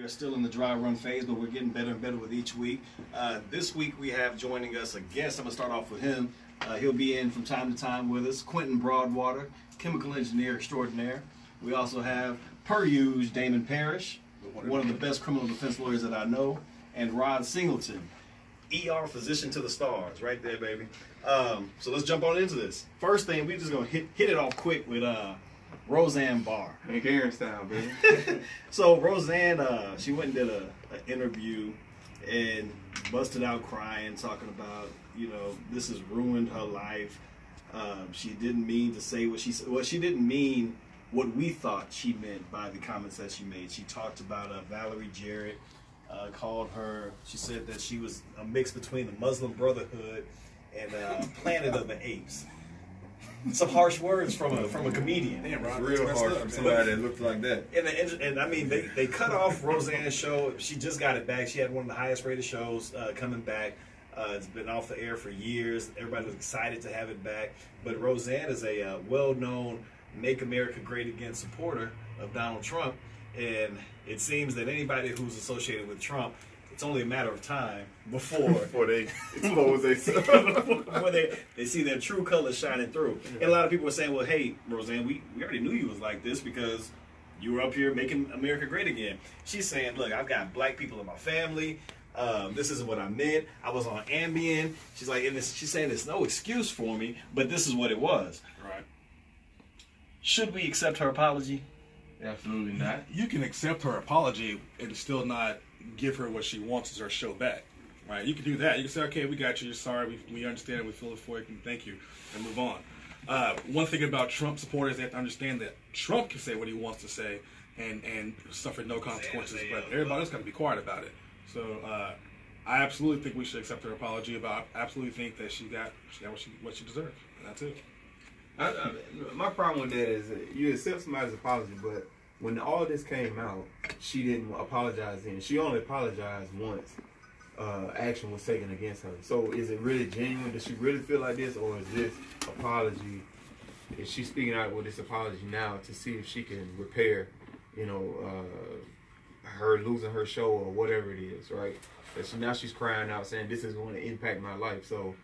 We are still in the dry run phase, but we're getting better and better with each week. Uh, this week we have joining us a guest. I'm gonna start off with him. Uh, he'll be in from time to time with us. Quentin Broadwater, chemical engineer extraordinaire. We also have per use Damon Parrish, one of the best criminal defense lawyers that I know, and Rod Singleton, ER physician to the stars, right there, baby. Um, so let's jump on into this. First thing, we just gonna hit hit it off quick with uh, Roseanne Barr. Hank Aaron style, baby. so Roseanne, uh, she went and did a, an interview and busted out crying, talking about you know this has ruined her life. Um, she didn't mean to say what she said. Well, she didn't mean what we thought she meant by the comments that she made. She talked about uh, Valerie Jarrett, uh, called her. She said that she was a mix between the Muslim Brotherhood and uh, Planet of the Apes. Some harsh words from a from a comedian. Damn, Rob, Real that's hard from somebody man. that looked like that. And, the, and I mean, they, they cut off Roseanne's show. She just got it back. She had one of the highest rated shows uh, coming back. Uh, it's been off the air for years. Everybody was excited to have it back. But Roseanne is a uh, well known Make America Great Again supporter of Donald Trump. And it seems that anybody who's associated with Trump, it's only a matter of time before Before they expose themselves. before they, they see their true colors shining through. And a lot of people are saying, well, hey, Roseanne, we, we already knew you was like this because you were up here making America great again. She's saying, look, I've got black people in my family. Um, this isn't what I meant. I was on Ambien. She's like, and this, she's saying "There's no excuse for me, but this is what it was. Right. Should we accept her apology? Absolutely not. You can accept her apology and still not give her what she wants as her show back. Right? You can do that. You can say, okay, we got you. You're sorry. We, we understand. We feel it for you. Thank you. And move on. Uh, one thing about Trump supporters, they have to understand that Trump can say what he wants to say and, and suffer no consequences, but everybody else got to be quiet about it. So uh, I absolutely think we should accept her apology. But I absolutely think that she got she got what she what she deserved. And that's it. I, I, my problem with that is that you accept somebody's apology, but when all this came out, she didn't apologize then. She only apologized once uh, action was taken against her. So is it really genuine? Does she really feel like this, or is this apology? Is she speaking out with this apology now to see if she can repair, you know, uh, her losing her show or whatever it is, right? That she, now she's crying out saying this is going to impact my life. So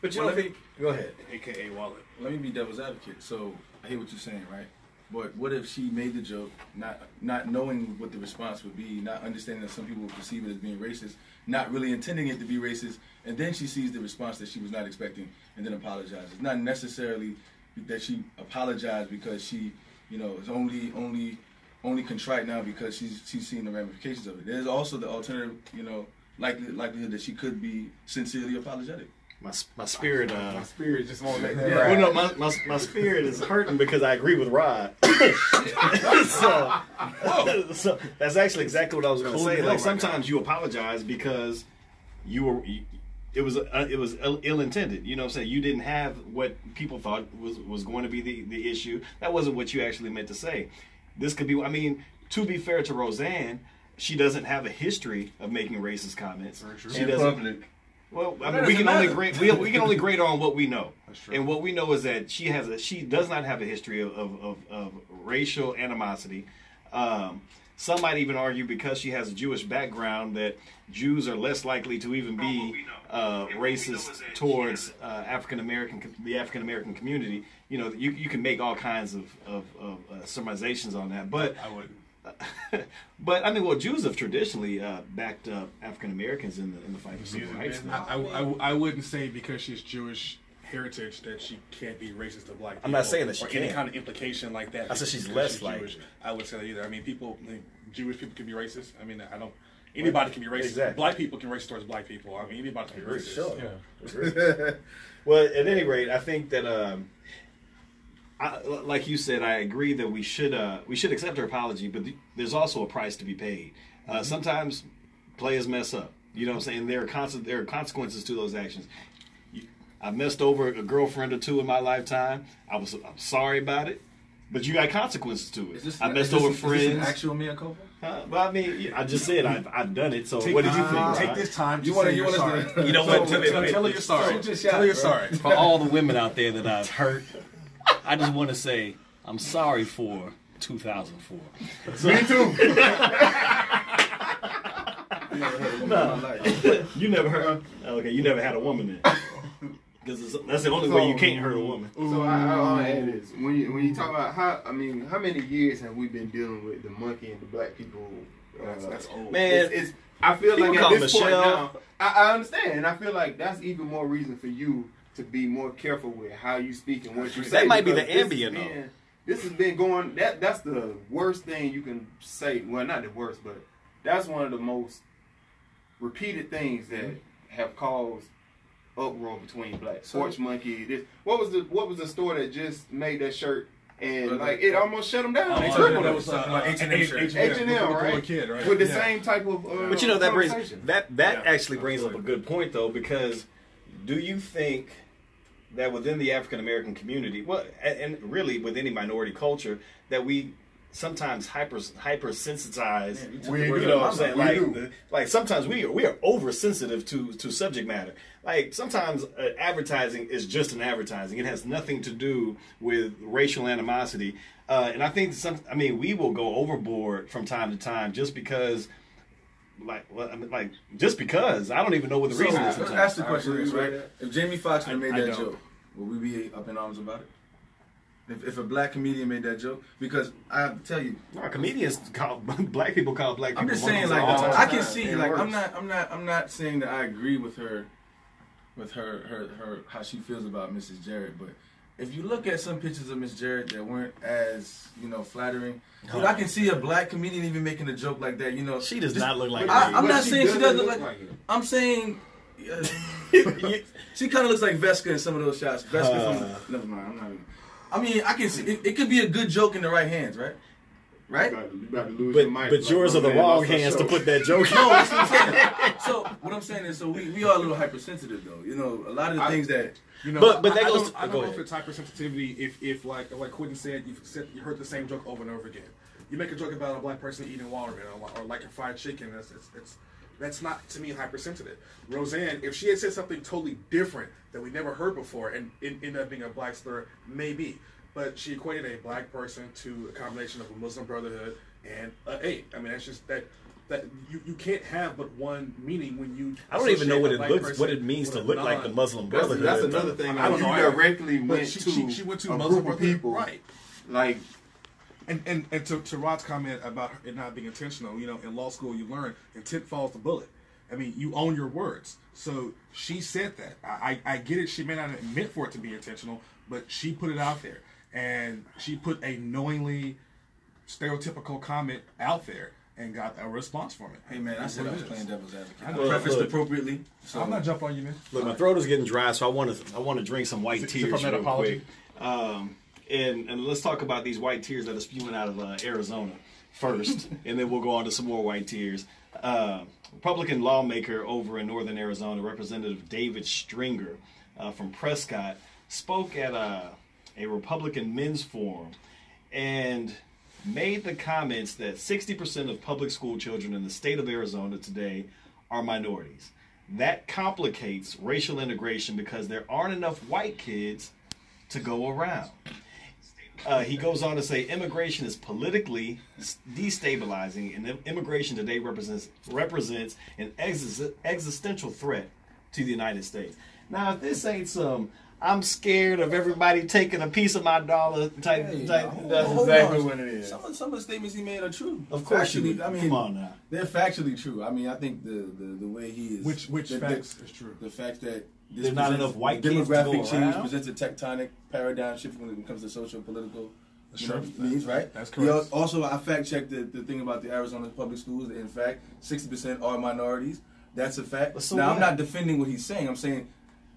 But you Well, don't let think. Go ahead. AKA Wallet. Let me be devil's advocate. So I hear what you're saying, right? But what if she made the joke, not not knowing what the response would be, not understanding that some people perceive it as being racist, not really intending it to be racist, and then she sees the response that she was not expecting, and then apologizes. Not necessarily that she apologized because she, you know, is only only only contrite now because she's she's seen the ramifications of it. There's also the alternative, you know, likelihood that she could be sincerely apologetic. My, my spirit. Uh, my spirit just won't let that Yeah, ride. well, no, my, my, my spirit is hurting because I agree with Rod. so, so that's actually exactly what I was going to Cool say. Like right sometimes you apologize because you were. You, it was uh, it was ill intended. You know what I'm saying? You didn't have what people thought was was going to be the, the issue. That wasn't what you actually meant to say. This could be. I mean, to be fair to Roseanne, she doesn't have a history of making racist comments. true. She in doesn't. Public. Well, I mean, we doesn't can only grade we, we can only grade on what we know, That's true. and what we know is that she has a she does not have a history of of, of, of racial animosity. Um, some might even argue because she has a Jewish background that Jews are less likely to even be uh, racist towards uh, African American the African American community. You know, you you can make all kinds of of, of uh, surmisations on that, but I wouldn't. But I mean, well, Jews have traditionally uh, backed up African Americans in the in the fight for civil rights. I, I, I wouldn't say because she's Jewish heritage that she can't be racist to black people. I'm not saying that she or any can't. kind of implication like that. I said she's because less like- Jewish. I would say that either. I mean, people, I mean, Jewish people can be racist. I mean, I don't. Anybody can be racist. Exactly. Black people can race towards black people. I mean, anybody can be racist. Sure. Yeah. Well, at any rate, I think that, um, I, like you said, I agree that we should uh, we should accept her apology, but th- there's also a price to be paid. Uh, sometimes players mess up. You know what I'm saying? There are constant there are consequences to those actions. You, I messed over a girlfriend or two in my lifetime. I was I'm sorry about it, but you got consequences to it. I messed over friends. actual mea culpa? Uh, but I mean, I just said I've, I've done it. So Take- what did you think? uh, Rod? Take this time. You wanna- you wanna- sorry. You know So, what? Tell- Tell, tell- her you're sorry. Shoot your shot, Tell her you're bro. sorry. for all the women out there that I've hurt, I just want to say I'm sorry for 2004. Me too. woman in my life. you never heard. Okay, you never had a woman then. Because that's the only way you can't hurt a woman. So I, I, I'll add this: when you when you talk about how, I mean, how many years have we been dealing with the monkey and the black people? Uh, That's, that's old. Man, it's, it's I feel like at this Michelle- point now, I, I understand, and I feel like that's even more reason for you to be more careful with how you speak and what you say. That might be the this Ambien, though. been- This has been going. That that's the worst thing you can say. Well, not the worst, but that's one of the most repeated things that have caused uproar between blacks. So- Porch monkey. This. What was the What was the store that just made that shirt? And Well, like it almost shut them down. Oh, They uh, tripled that was, uh, shirt. H and with- with right? Kid, right? With the Yeah. same type of. Uh, But you know that brings that that Yeah. actually brings up a good point though because do you think that within the African American community, well, and, and really with any minority culture, that we sometimes hyper hypersensitize. Man, you We You know what I'm saying? Like, do. like sometimes we are, we are oversensitive to to subject matter. Like sometimes uh, advertising is just an advertising. It has nothing to do with racial animosity. Uh, and I think some. I mean, we will go overboard from time to time just because. Like, well, I mean, like, just because I don't even know what the So, reason is. let's Sometimes. ask the question agree right? that. If Jamie Foxx had made I that don't. joke, would we be up in arms about it? If, if a black comedian made that joke, because I have to tell you, No, comedians call black people call black people. I'm just saying, like, I can see, It like, I'm not, I'm not, I'm not saying that I agree with her, with her, her, her, how she feels about Mrs. Jarrett, but if you look at some pictures of Miss Jarrett that weren't as, you know, flattering, dude, I can see a black comedian even making a joke like that. You know, She does just- not look like. I, I'm But not saying she doesn't look like- it. I'm saying. uh, she kind of looks like Vesca in some of those shots. Vesca Uh. from. Never mind. I'm not. Even, I mean, I can see it, it could be a good joke in the right hands, right? Right? You about to- you about to lose But your mic but like yours are the wrong hands to put that joke. No, that's what I'm saying. So what I'm saying is, so we, we are a little hypersensitive though. You know, a lot of the I- things that. You know, But- but that I, I goes don't, to- I don't know ahead. if it's hypersensitivity. If if like like Quentin said, you've said you heard the same joke over and over again. You make a joke about a black person eating watermelon or, or liking fried chicken. That's it's, it's that's not to me hypersensitive. Roseanne, if she had said something totally different that we never heard before and it ended up being a black slur, maybe. But she equated a black person to a combination of a Muslim Brotherhood and a ape. I mean, that's just that. That you, you can't have but one meaning when you. I don't even know what it looks, what it means to a look like the Muslim Brotherhood. that's though. another thing. I Like, don't you either. directly But went she, to she, she went to a Muslim group of people. right? Like And and and to, to Rod's comment about it not being intentional, you know, in law school you learn intent follows the bullet. I mean, you own your words. So she said that. I, I I get it. She may not have meant for it to be intentional, but she put it out there, and she put a knowingly stereotypical comment out there and got a response from it. Hey man, I said I was playing devil's advocate. I I prefaced Look. appropriately. So I'm not jumping on you, man. Look, my throat is getting dry, so I want to I want to drink some white Is tears from that real apology? quick. Um, and and let's talk about these white tears that are spewing out of uh, Arizona first, and then we'll go on to some more white tears. Uh, Republican lawmaker over in northern Arizona, Representative David Stringer uh, from Prescott, spoke at a, a Republican men's forum and made the comments that 60% of public school children in the state of Arizona today are minorities. That complicates racial integration because there aren't enough white kids to go around. Uh, he goes on to say immigration is politically destabilizing, and immigration today represents represents an exis- existential threat to the United States. Now, if this ain't some "I'm scared of everybody taking a piece of my dollar" type, Hey, type hold that's on. exactly what it is. Some of, some of the statements he made are true. Of course, Factually, you. I mean, come on now. they're factually true. I mean, I think the the, the way he is. Which which the, facts The, is true? the fact that There's not enough white the kids to demographic go change around? presents a tectonic paradigm shift when it comes to social political. You Sure. know, needs, right? That's He correct. Also, I fact checked the, the thing about the Arizona public schools. In fact, sixty percent are minorities. That's a fact. So now, I'm not defending what he's saying. I'm saying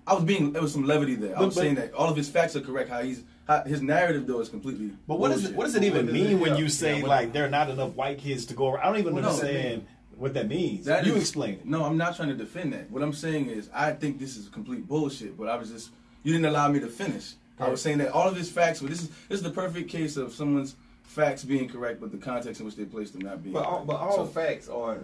I was being there was some levity there. I But- was but- saying that all of his facts are correct. How he's how, his narrative though is completely. But what does it what does it even What mean it- when you say yeah, like there are not enough white kids to go around? I don't even Well, no, understand what that means. That you is- explain it. No, I'm not trying to defend that. What I'm saying is, I think this is complete bullshit. But I was just, you didn't allow me to finish. I was saying that all of his facts, but this is this is the perfect case of someone's facts being correct, but the context in which they placed them not being. But all, but all So- facts are,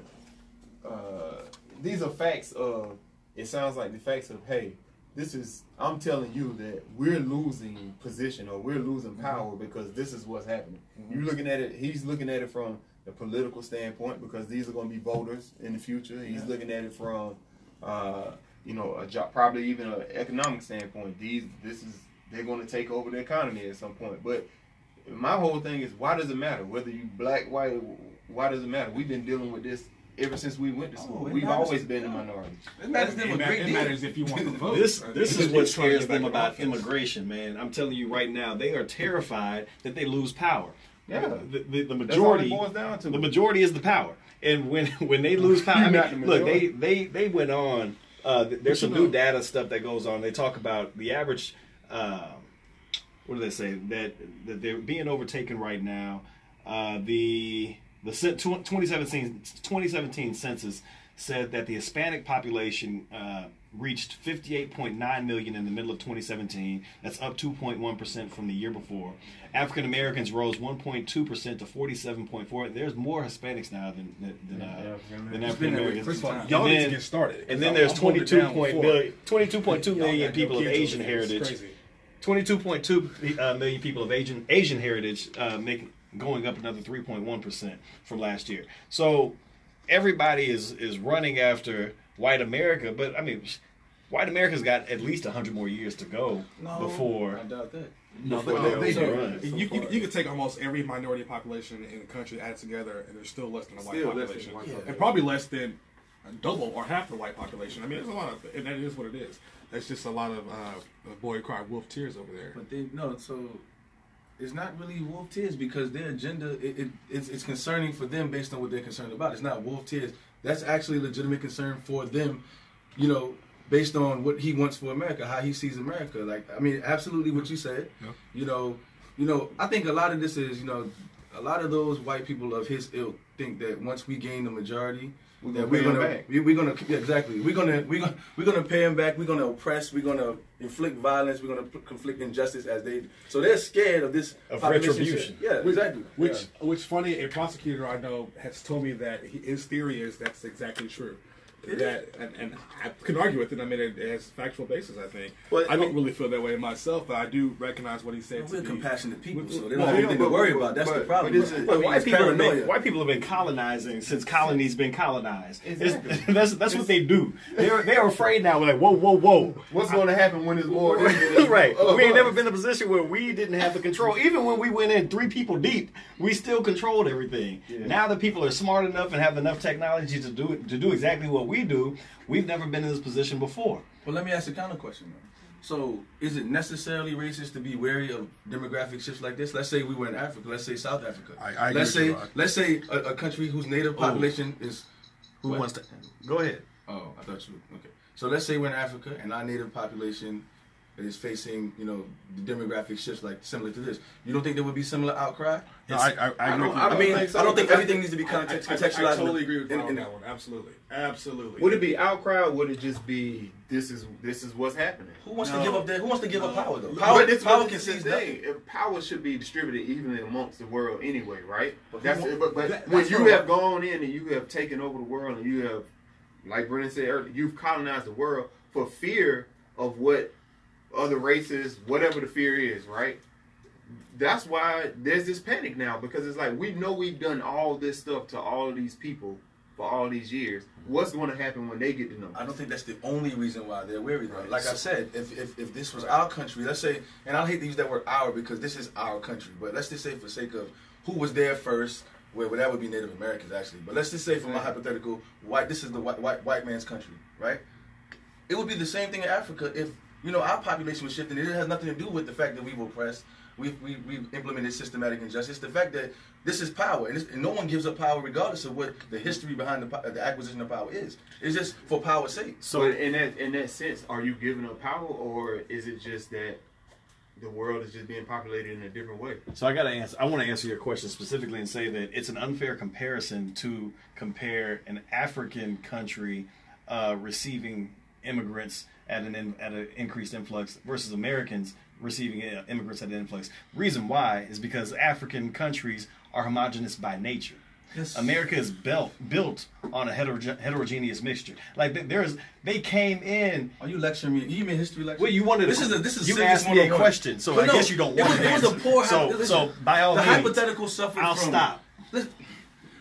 uh, these are facts of. It sounds like the facts of hey, this is. I'm telling you that we're losing position or we're losing power because this is what's happening. You're looking at it. He's looking at it from the political standpoint because these are going to be voters in the future. He's looking at it from, uh, you know, a job, probably even an economic standpoint. These, this is, they're going to take over the economy at some point. But my whole thing is, why does it matter whether you black, white? Why does it matter? We've been dealing with this ever since we went to school. Oh, We've matters. always been a minority. It matters to them It, ma- great it matters if you want to vote. This this is what just trying to scares them about offense. immigration, man. I'm telling you right now, they are terrified that they lose power. Yeah. the, the, the That's all it majority boils down to. the majority is the power, and when when they lose power, I mean, the look, they they they went on. Uh, there's some you new data stuff that goes on. They talk about the average. Uh, what do they say that that they're being overtaken right now? Uh, the the cen- 2017 2017 census said that the Hispanic population uh, reached 58.9 million in the middle of 2017. That's up 2.1 percent from the year before. African Americans rose 1.2 percent to 47.4. There's more Hispanics now than than, than, uh, than African been that way. Americans. First of all, And Y'all need to get started. And then there's I'm holding it 22 down point before. billion, 22.2 Y'all million people of Asian over there. It's heritage. crazy. 22.2 uh, million people of Asian Asian heritage, uh, making going up another 3.1 percent from last year. So everybody is is running after white America, but I mean, white America's got at least 100 more years to go No. before. I doubt that. No, Before they, they they do. overrun. You, you, you could take almost every minority population in the country, add together, and there's still less than a white Still population, white population. and probably less than double or half the white population. I mean, there's a lot of, and that is what it is. That's just a lot of uh, boy cry wolf tears over there. But they no, so it's not really wolf tears because their agenda it, it it's, it's concerning for them based on what they're concerned about. It's not wolf tears. That's actually a legitimate concern for them, you know, based on what he wants for America, how he sees America. Like I mean, absolutely what you said. Yeah. You know, you know, I think a lot of this is, you know, a lot of those white people of his ilk think that once we gain the majority, We're that gonna we're gonna back. we, we're gonna yeah, exactly we're gonna we're gonna we're gonna pay them back. We're gonna oppress. We're gonna inflict violence. We're gonna p- conflict injustice as they. So they're scared of this Of retribution. Yeah, Which, exactly. Which, Yeah. which funny, a prosecutor I know has told me that he, his theory is that's exactly true. It that and, and I can argue with it. I mean, it, it has factual basis. I think. Well, I don't really feel that way myself, but I do recognize what he said. We're be, compassionate people, With- so they don't well, have anything to worry but- about. That's the problem. but it's a- I Well, white it's people have been, white people have been colonizing since colony's been colonized. It's- Exactly. that's that's what they do. They're they're afraid now. We're like, whoa, whoa, whoa. What's going to happen when it's more? right. Oh, we ain't never been in a position where we didn't have the control. Even when we went in three people deep, we still controlled everything. Yeah. Now that people are smart enough and have enough technology to do it, to do exactly what we do, we've never been in this position before. Well, let me ask a counter question. Man. So, is it necessarily racist to be wary of demographic shifts like this? Let's say we were in Africa. Let's say South Africa. I- I agree let's say you, let's say a, a country whose native oh. population is. Who What? wants to? Go ahead. Oh, I thought you. Okay. So let's say we're in Africa and our native population is facing, you know, the demographic shifts like similar to this. You don't think there would be similar outcry? No, I, I, I, I agree don't- with I you. I mean, think so, I don't think everything needs to be I, I, context, I, contextualized. I totally agree with in- Ron on in- that one. Absolutely, absolutely. Would it be outcry or would it just be this is this is what's happening? Who wants No. to give up their? Who wants to give up power though? But Power, but this, power but can this seize thing. If power should be distributed evenly amongst the world anyway, right? That's who- but, but that- when that's you what- have gone in and you have taken over the world and you have, like Brennan said earlier, you've colonized the world for fear of what other races, whatever the fear is, right? That's why there's this panic now because it's like we know we've done all this stuff to all of these people for all these years. What's going to happen when they get to know? I don't think that's the only reason why they're wary though. Like I said, if, if, if this was our country, let's say, and I hate to use that word "our" because this is our country, but let's just say for sake of who was there first, well, well that would be Native Americans actually, but let's just say for my hypothetical, white, this is the white, white white man's country, right? It would be the same thing in Africa if you know our population was shifting. It has nothing to do with the fact that we were oppressed. We we we implemented systematic injustice. The fact that this is power, and, and no one gives up power regardless of what the history behind the, the acquisition of power is. It's just for power's sake. So in that in that sense, are you giving up power, or is it just that the world is just being populated in a different way? So I got to answer. I want to answer your question specifically and say that it's an unfair comparison to compare an African country uh, receiving immigrants at an in, at an increased influx versus Americans receiving immigrants at an influx. Reason why is because African countries are homogenous by nature. Yes. America is built built on a heteroge- heterogeneous mixture. Like there's, they came in Are you lecturing me? You mean history lecture? well, you wanted this is a this is you asked me a question, so But I no, guess you don't it was, to It was a poor. So, listen, so by all the means, hypothetical suffered I'll from. stop.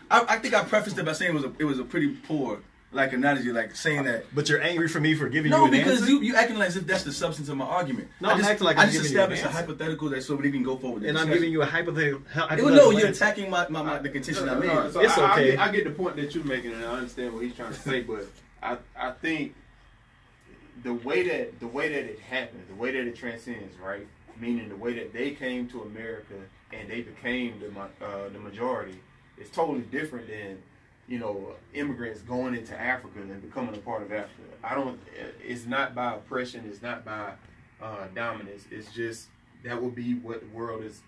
I, I think I prefaced it by saying it was a, it was a pretty poor like analogy, like saying that. But you're angry for me for giving No, you an answer. No, because you you acting like as if that's the substance of my argument. No, I I'm just, acting like I I'm just giving an established a hypothetical that so we can go forward. with the and I'm giving you a hypothetical. Well, hypothetical no, you're attacking my, my, my the contention I made. No, so It's I, I okay. get, I get the point that you're making, and I understand what he's trying to say. But I, I think the way that the way that it happened, the way that it transcends, right? Meaning the way that they came to America and they became the uh, the majority is totally different than you know immigrants going into Africa and becoming a part of Africa. I don't. It's not by oppression. It's not by uh, dominance. It's just that will be what the world is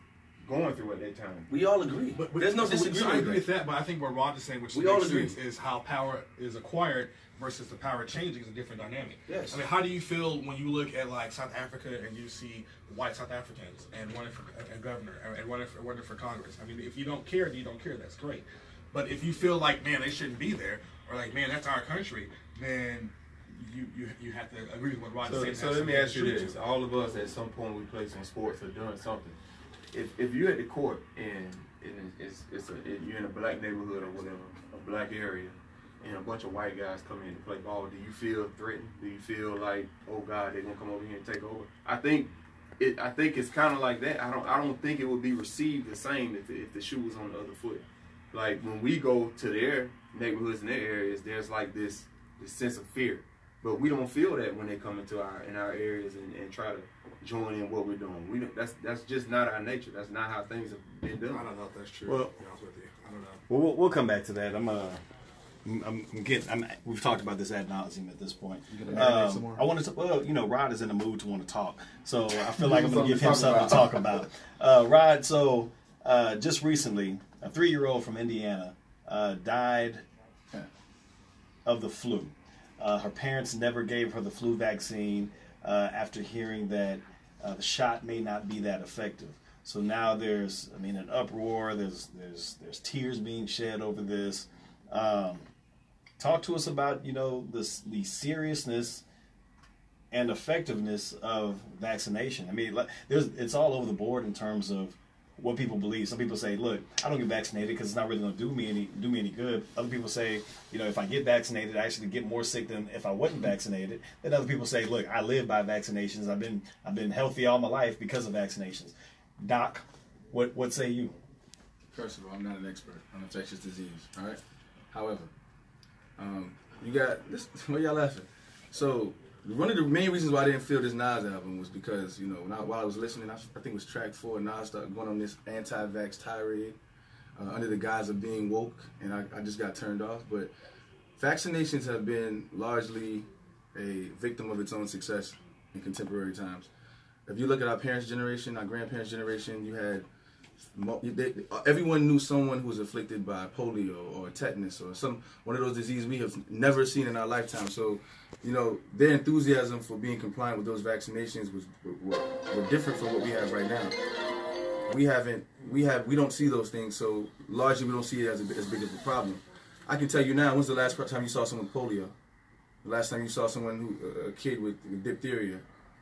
going through at that time. we all agree. But, but There's no so, so I disagreement. agree with with that, but I think what Rod is saying, which We all agree. is how power is acquired versus the power changing is a different dynamic. Yes. I mean, how do you feel when you look at like South Africa and you see white South Africans and running for a governor and running for, running for Congress? I mean, if you don't care, then you don't care. That's great. But if you feel like, man, they shouldn't be there, or like, man, that's our country, then you you, you have to agree with what Rod is So, saying. so let me ask you this: to. All of us at some point we play some sports or doing something. If if you're at the court and, and it's it's a, it, you're in a black neighborhood or whatever, a black area, and a bunch of white guys come in to play ball, do you feel threatened? Do you feel like, oh God, they're gonna come over here and take over? I think. It, I think it's kind of like that. I don't. I don't think it would be received the same if the, if the shoe was on the other foot. Like when we go to their neighborhoods and their areas, there's like this this sense of fear. But we don't feel that when they come into our in our areas and, and try to join in what we're doing. We don't, that's that's just not our nature. That's not how things have been done. I don't know if that's true. Well- to be honest with you, I don't know. Well, we'll, we'll come back to that. I'm uh, I'm, I'm getting. I'm, we've talked about this ad nauseum at this point. Um. I wanted to. Well, you know, Rod is in the mood to want to talk, so I feel like I'm going to give him Something something to to talk about. Uh, Rod, so uh, just recently, a three-year-old from Indiana uh, died of the flu. Uh, her parents never gave her the flu vaccine uh, after hearing that uh, the shot may not be that effective. So now there's, I mean, an uproar. There's there's there's tears being shed over this. Um, talk to us about you know the seriousness and effectiveness of vaccination. I mean, like, there's it's all over the board in terms of what people believe. Some people say, "Look, I don't get vaccinated because it's not really going to do me any do me any good." Other people say, "You know, if I get vaccinated, I actually get more sick than if I wasn't vaccinated." Then other people say, "Look, I live by vaccinations. I've been I've been healthy all my life because of vaccinations." Doc, what what say you? First of all, I'm not an expert on infectious disease. All right. However, um, you got this. Why y'all laughing? So one of the main reasons why I didn't feel this Nas album was because you know I, while I was listening, I, I think it was track four. Nas started going on this anti-vax tirade uh, under the guise of being woke, and I, I just got turned off. But vaccinations have been largely a victim of its own success in contemporary times. If you look at our parents' generation, our grandparents' generation, you had they, everyone knew someone who was afflicted by polio or tetanus or some one of those diseases we have never seen in our lifetime. So, you know, their enthusiasm for being compliant with those vaccinations was were, were different from what we have right now. We haven't, we have, we don't see those things. So largely, we don't see it as a, as big of a problem. I can tell you now. When's the last time you saw someone with polio? The last time you saw someone who, a kid with, with diphtheria,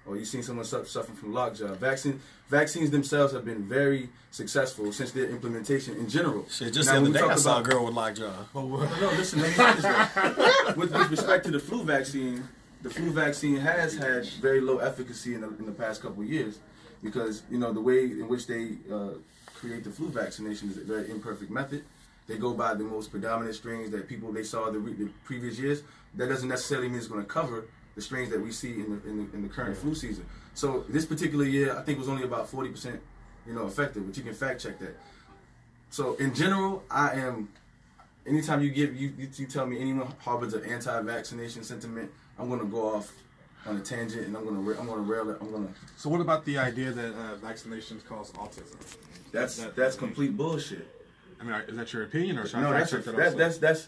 or you've seen someone su- suffering from lockjaw. Vaccine, vaccines themselves have been very successful since their implementation in general. Shit, just Now, the other day I saw a girl with lockjaw. no, no, listen, let me finish that. with, with respect to the flu vaccine, the flu vaccine has had very low efficacy in the, in the past couple of years because, you know, the way in which they uh, create the flu vaccination is a very imperfect method. They go by the most predominant strains that people they saw the, re- the previous years. That doesn't necessarily mean it's going to cover the strains that we see in the, in the, in the current flu season. So this particular year, I think was only about 40%, you know, effective, but you can fact check that. So in general, I am anytime you give you, you, you tell me anyone harbors an anti-vaccination sentiment, I'm gonna go off on a tangent and I'm gonna I'm gonna rail it. I'm gonna So what about the idea that uh, vaccinations cause autism? that's That- that's complete bullshit. I mean, is that your opinion, or should No, I that's check that that's that's that's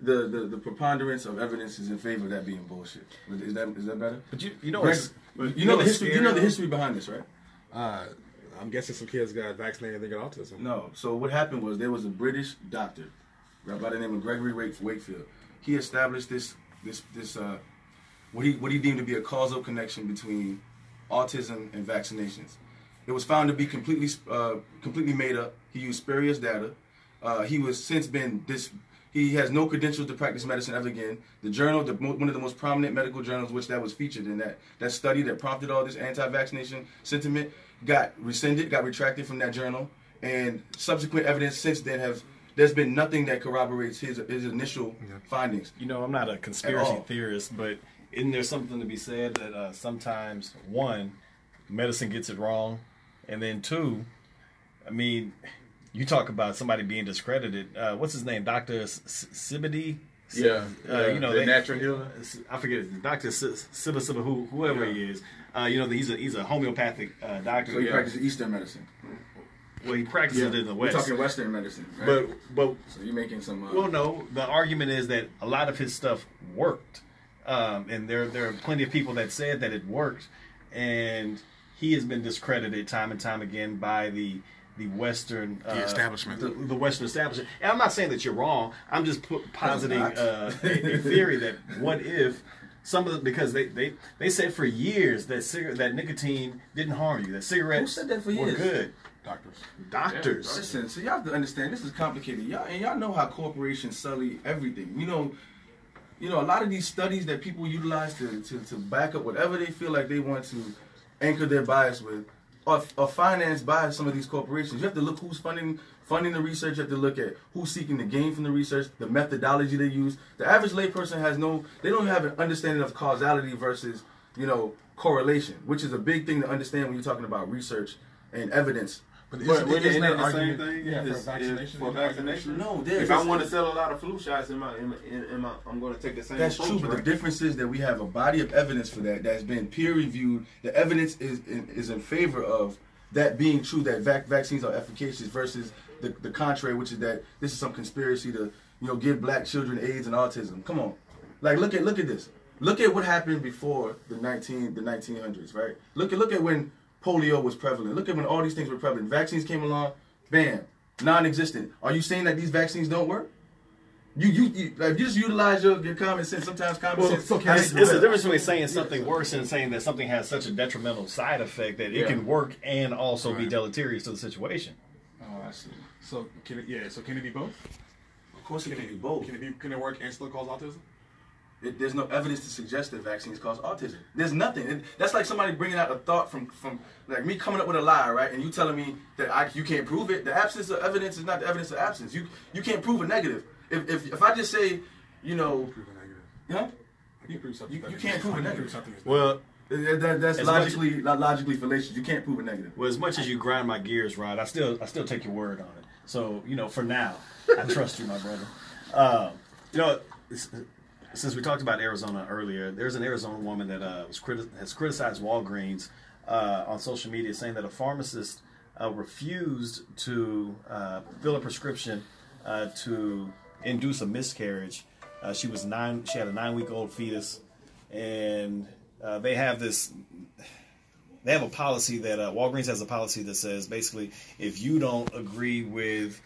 the, the the preponderance of evidence is in favor of that being bullshit. Is that is that better? But you you know Greg, what's- you know the what's history. You know the history behind this, right? Uh, I'm guessing some kids got vaccinated and they got autism. No. So what happened was there was a British doctor, right, by the name of Gregory Wake- Wakefield. He established this this this uh, what he what he deemed to be a causal connection between autism and vaccinations. It was found to be completely uh, completely made up. He used spurious data. Uh, he was since been this. He has no credentials to practice medicine ever again. The journal, the, one of the most prominent medical journals, which that was featured in that that study that prompted all this anti-vaccination sentiment, got rescinded, got retracted from that journal, and subsequent evidence since then have. There's been nothing that corroborates his his initial findings. You know, I'm not a conspiracy theorist, but isn't there something to be said that uh, sometimes one, medicine gets it wrong, and then two, I mean, you talk about somebody being discredited. Uh, what's his name, Doctor Sibidi? Yeah, uh, you know, the they- natural healer. I forget Doctor Sebi, who whoever he is. Uh, you know, he's a he's a homeopathic uh, doctor. So he Yeah. practices Eastern medicine. well, he practices it in the West. We're talking Western medicine, right? but but so you're making some. Uh, Well, no. The argument is that a lot of his stuff worked, um, and there there are plenty of people that said that it worked, and he has been discredited time and time again by the the Western uh, The establishment. the, the Western establishment. And I'm not saying that you're wrong. I'm just positing uh, a, a theory that what if some of the because they they, they said for years that cigarette that nicotine didn't harm you that cigarettes said that for were good Doctors. doctors. Listen, so y'all have to understand this is complicated. Y'all and y'all know how corporations sully everything. You know, you know a lot of these studies that people utilize to, to, to back up whatever they feel like they want to anchor their bias with are, are financed by some of these corporations. You have to look who's funding funding the research. You have to look at who's seeking to gain from the research, the methodology they use. The average layperson has no, they don't have an understanding of causality versus you know correlation, which is a big thing to understand when you're talking about research and evidence. But But isn't, isn't isn't that that the the same same thing? thing? Yeah, Is- for vaccination. For vaccination? No, there's If I want to sell a lot of flu shots, in my, am, am, am I, I'm going to take the same. That's approach, true, but right? the difference is that we have a body of evidence for that that's been peer reviewed. The evidence is in, is in favor of that being true that vac- vaccines are efficacious versus the, the contrary, which is that this is some conspiracy to you know give black children AIDS and autism. Come on, like look at look at this. Look at what happened before the nineteen the nineteen hundreds, right? Look at look at when polio was prevalent. Look at when all these things were prevalent. Vaccines came along, bam, non-existent. Are you saying that these vaccines don't work? You you, you like, you just utilize your, your common sense. Sometimes common Well, sense. so can It's, I- it's the difference between saying something works and saying that something has such a detrimental side effect that it Yeah. can work and also be deleterious to the situation. Oh, I see. So can it, yeah. So can it be both? Of course, it Can can it be both. Can it be? Can it work and still cause autism? It, there's no evidence to suggest that vaccines cause autism. There's nothing. It, that's like somebody bringing out a thought from from like me coming up with a lie, right? And you telling me that I you can't prove it. The absence of evidence is not the evidence of absence. You you can't prove a negative. If if, if I just say, you know, Prove a negative. huh? I can prove something. you- you can't prove I a can negative. something is Well, That, that- that's As logically not logically fallacious. You can't prove a negative. well, as much as you grind my gears, Rod, I still I still take your word on it. So you know, for now, I trust you, my brother. Um, you know, s- since we talked about Arizona earlier, there's an Arizona woman that uh, was criti- has criticized Walgreens uh, on social media, saying that a pharmacist uh, refused to uh, fill a prescription uh, to induce a miscarriage. Uh, she was nine. She had a nine-week-old fetus, and they have this they have a policy that Walgreens has a policy that says basically if you don't agree with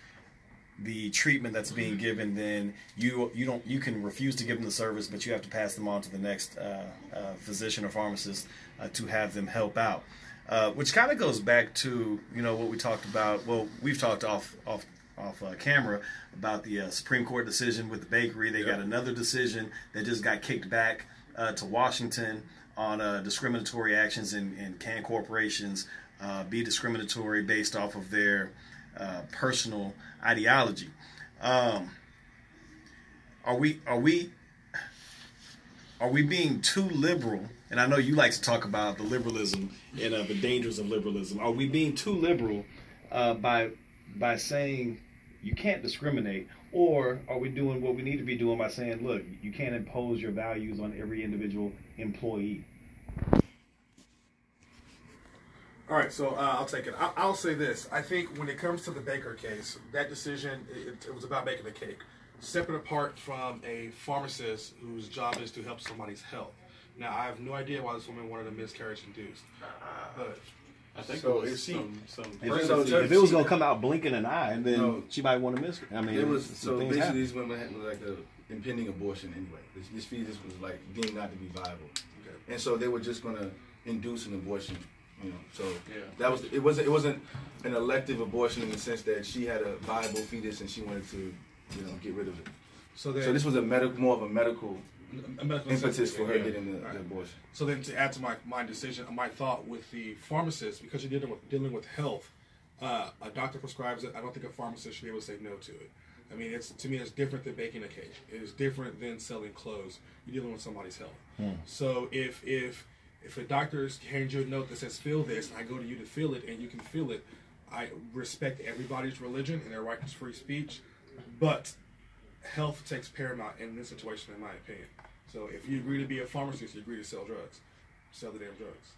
the treatment that's being given, then you you don't you can refuse to give them the service, but you have to pass them on to the next uh, uh, physician or pharmacist uh, to have them help out. Uh, which kind of goes back to you know what we talked about. Well, we've talked off off off uh, camera about the uh, Supreme Court decision with the bakery. They got another decision that just got kicked back uh, to Washington on uh, discriminatory actions and, and can corporations uh, be discriminatory based off of their uh, personal ideology. Um, are we are we are we being too liberal? And I know you like to talk about the liberalism and uh, the dangers of liberalism. Are we being too liberal uh, by by saying you can't discriminate, or are we doing what we need to be doing by saying, look, you can't impose your values on every individual employee? All right, so uh, I'll take it. I'll, I'll say this: I think when it comes to the Baker case, that decision it, it was about making a cake, separate apart from a pharmacist whose job is to help somebody's health. Now, I have no idea why this woman wanted a miscarriage induced, but I think So it was she- some, some If, So if it was going to come out blinking an eye, and then No. she might want to miss. I mean, It was so basically happen. these women had like a impending abortion anyway. This, this fetus was like deemed not to be viable, and so they were just gonna induce an abortion You know, so Yeah. that was it. wasn't It wasn't an elective abortion in the sense that she had a viable fetus and she wanted to, you know, get rid of it. So then, So this was a medical, more of a medical a medical impetus necessity, for her yeah. getting the, Right. the abortion. So then, to add to my, my decision, my thought with the pharmacist, because you're dealing with dealing with health, uh, a doctor prescribes it. I don't think a pharmacist should be able to say no to it. I mean, it's to me, it's different than baking a cake. It is different than selling clothes. You're dealing with somebody's health. So if if if a doctor hands you a note that says feel this, and I go to you to feel it, and you can feel it, I respect everybody's religion and their right to free speech, but health takes paramount in this situation, in my opinion. So if you agree to be a pharmacist, you agree to sell drugs. Sell the damn drugs.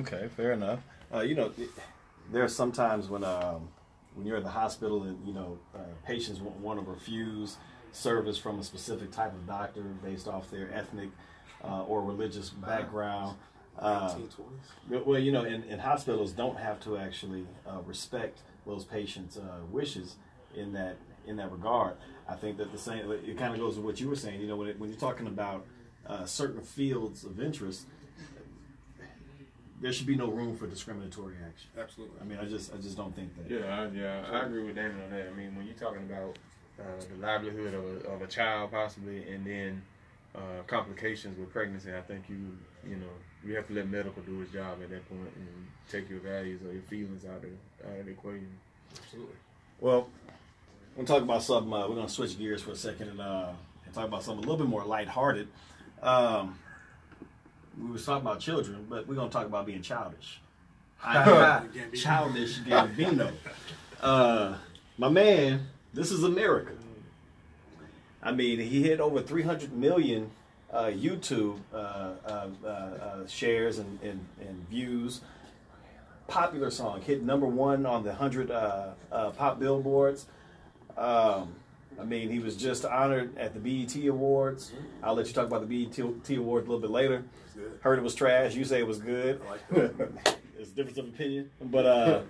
Okay, fair enough. Uh, you know, there are some times when um, when you're in the hospital and you know uh, patients want to refuse service from a specific type of doctor based off their ethnic uh, or religious background. Uh, well, you know, and, and hospitals don't have to actually uh, respect those patients' uh, wishes in that in that regard. I think that the same it kind of goes with what you were saying. You know, when, it, when you're talking about uh, certain fields of interest, there should be no room for discriminatory action. Absolutely. I mean, I just I just don't think that. Yeah, I, yeah, I agree with Damon on that. I mean, when you're talking about uh, the livelihood of a, of a child, possibly, and then uh, complications with pregnancy, I think you, you know, you have to let medical do its job at that point and take your values or your feelings out of out of the equation. Absolutely. Well, we're gonna talk about something. Uh, we're gonna switch gears for a second and, uh, and talk about something a little bit more lighthearted. Um, we was talking about children, but we're gonna talk about being childish. I am childish Gambino. Uh, my man, this is America. I mean, he hit over 300 million uh, YouTube uh, uh, uh, uh, shares and, and, and views. Popular song, hit number one on the 100 uh, uh, pop billboards. Um, I mean, he was just honored at the BET Awards. I'll let you talk about the BET Awards a little bit later. Heard it was trash. You say it was good. it's a difference of opinion. But uh,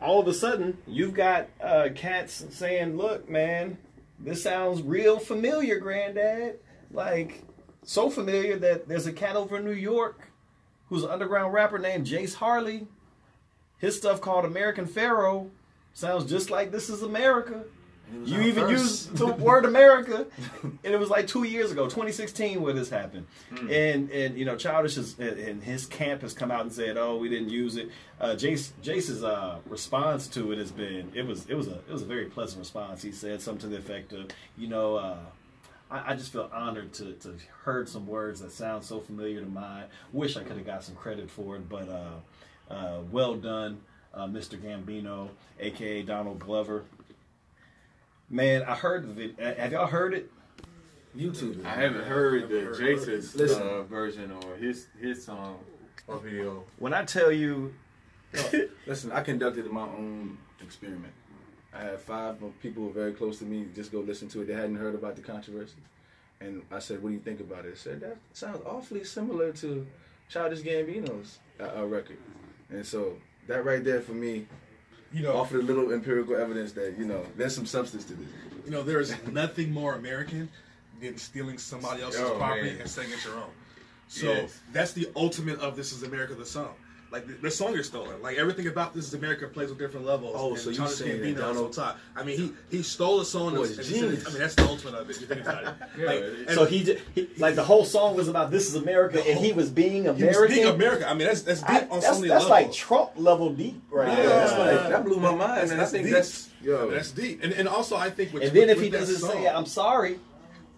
all of a sudden, you've got uh, cats saying, "Look, man, this sounds real familiar, Granddad. Like so familiar that there's a cat over in New York who's an underground rapper named Jase Harley. His stuff called American Pharaoh sounds just like This Is America." You even first. used the word America, and it was like two years ago, 2016, where this happened. And and you know, Childish is, and his camp has come out and said, "Oh, we didn't use it." Uh, Jase Jase's uh, response to it has been it was it was a it was a very pleasant response. He said something to the effect of, "You know." Uh, I, I just feel honored to, to heard some words that sound so familiar to mine. Wish I could have got some credit for it, but uh, uh, well done, uh, Mr. Gambino, aka Donald Glover. Man, I heard the video. Have y'all heard it? YouTube. I haven't heard the Jase's uh, version or his his song or video. When I tell you, Listen, I conducted my own experiment. I had five people very close to me just go listen to it. They hadn't heard about the controversy. And I said, what do you think about it? I said, that sounds awfully similar to Childish Gambino's uh, uh, record. And so that right there for me You know, offered a little empirical evidence that, you know, there's some substance to this. you know, there is nothing more American than stealing somebody else's Oh, property man. and saying it's your own. So Yes. that's the ultimate of "This Is America" the song. Like the, the song is stolen. Like everything about "This Is America" plays on different levels. Oh, and so you Childish saying that Gambino is on Donald- top. I mean, he he stole a song. Boy, and, it's and said- genius. I mean, that's the ultimate of it. You think about it. Like, and so he, j- he like the whole song was about "This Is America" and he was being he was American. being America. I mean, that's that's deep I- on that's so many that's levels. like Trump level deep, right? Yeah. there. That's That's like- like, that blew my mind, and I think deep. that's, yo. That's deep. And and also, I think with and then if he doesn't song- say "I'm sorry,"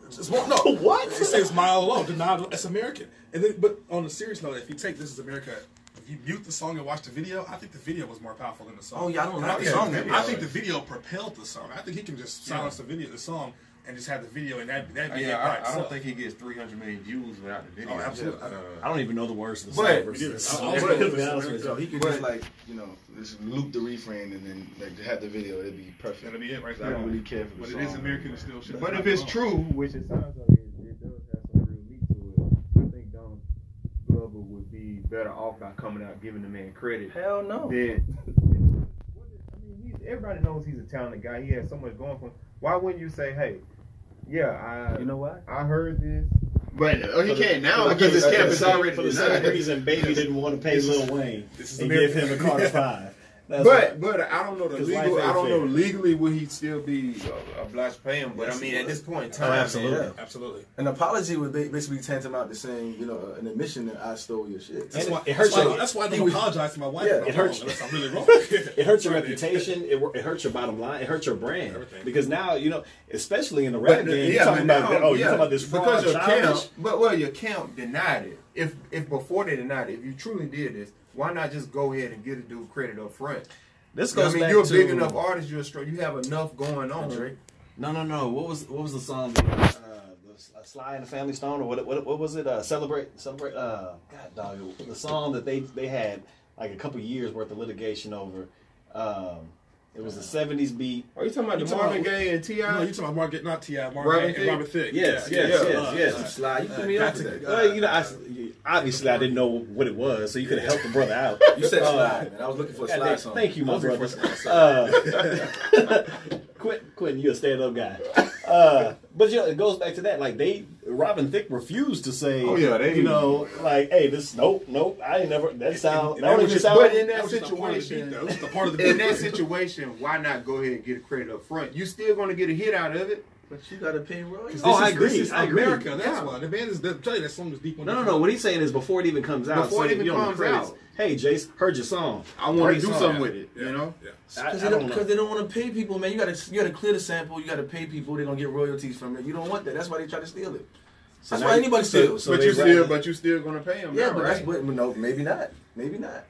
It's more- no, What? It says mile alone, denied. It's American. And then, but on a serious note, if you take "This Is America," if you mute the song and watch the video, I think the video was more powerful than the song. Oh, yeah, I don't And like think, the song. I think the video propelled the song. I think he can just silence the video, the song, and just have the video, and that that be it Yeah, I, I don't think he gets 300 million views without the video. Oh, absolutely. Uh, I don't even know the words to the But- song. versus- But- I'll- but- I'll be honest with you. So he could just like, you know, just loop the refrain and then like have the video. It'd be perfect. That'll be it right I don't really care for the But song. it is American, it's still shit. But if it's true, which it sounds like it, it does have some real meat to it, I think Donald Glover would be better off by coming out giving the man credit. Hell no. Then, I mean, he's, everybody knows he's a talented guy. He has so much going for him. Why wouldn't you say, hey, yeah, I You know what? I heard this. But uh, he For can't now because his camp is same- already for the same reason. Baby didn't want to pay Lil Wayne and give him a Carter Five. That's But what- but I don't know the 'Cause legal. I don't fair. know legally would he still be uh, obliged to pay him. But I mean at this point in time, Oh, absolutely. man, Absolutely. An apology would ba- basically tantamount to saying, you know, an admission that I stole your shit. That's And why, it hurts that's why, that's why I don't was- apologize to my wife. Yeah, when I'm it hurts- wrong, unless I'm really wrong. it hurts your reputation. It, it hurts your bottom line. It hurts your brand Everything. because now you know, especially in the rap But the- game, you're yeah, talking but about now- oh, yeah, you're talking about this fraud, because your childish. camp. But well, your camp denied it. If if before they denied it, if you truly did this, why not just go ahead and get a dude credit up front? This I goes mean, back you're a to big enough artist. You're a strong. You have enough going on. Drake. No, no, no. What was what was the song? Uh, the Sly and the Family Stone, or what? What, what was it? Uh, celebrate, celebrate. Uh, God, dog. The song that they they had like a couple years worth of litigation over. Um, it was the '70s beat. Are you talking about You the Marvin Gaye and T.I.? No, you talking about Margaret, not T.I., Marvin Gaye Thicke? and Robin Thicke. Yes, yeah, yes, yes, uh, yes. uh, Sly, you put me up for to- that. Well, you know, I, obviously I didn't know what it was, so you could have helped the brother out. You said Uh, man. I was looking for a God Sly damn, song. Thank you, my brother. for a Uh, Quentin, Quentin, you're a stand-up guy. Uh, but you know, it goes back to that. Like they, Robin Thicke refused to say, Oh, yeah, they- you know, like, hey, this, nope, nope, I ain't never. That sound, and that was just- sound. but in that that was just a part of the situation- beat, was the part of the In that situation, why not go ahead and get a credit up front? You still going to get a hit out of it. But you got to pay royalties. Oh, This I is- agree, This is I agree. America. That's Yeah. why the band is. The, tell you that song is deep. on no, the no, no. What he's saying is before it even comes out, Before it even you comes out. Hey, Jase, heard your song. I want to do song. something with it. Yeah, You know. Yeah. Because they, don't don't, know. 'cause they don't want to pay people, man. You got to you got to clear the sample. You got to pay people. They're gonna get royalties from it. You don't want that. That's why they try to steal it. So That's why anybody steals. so but you still, but you still going to pay them. yeah, now, but right? that's but no, maybe not. Maybe not.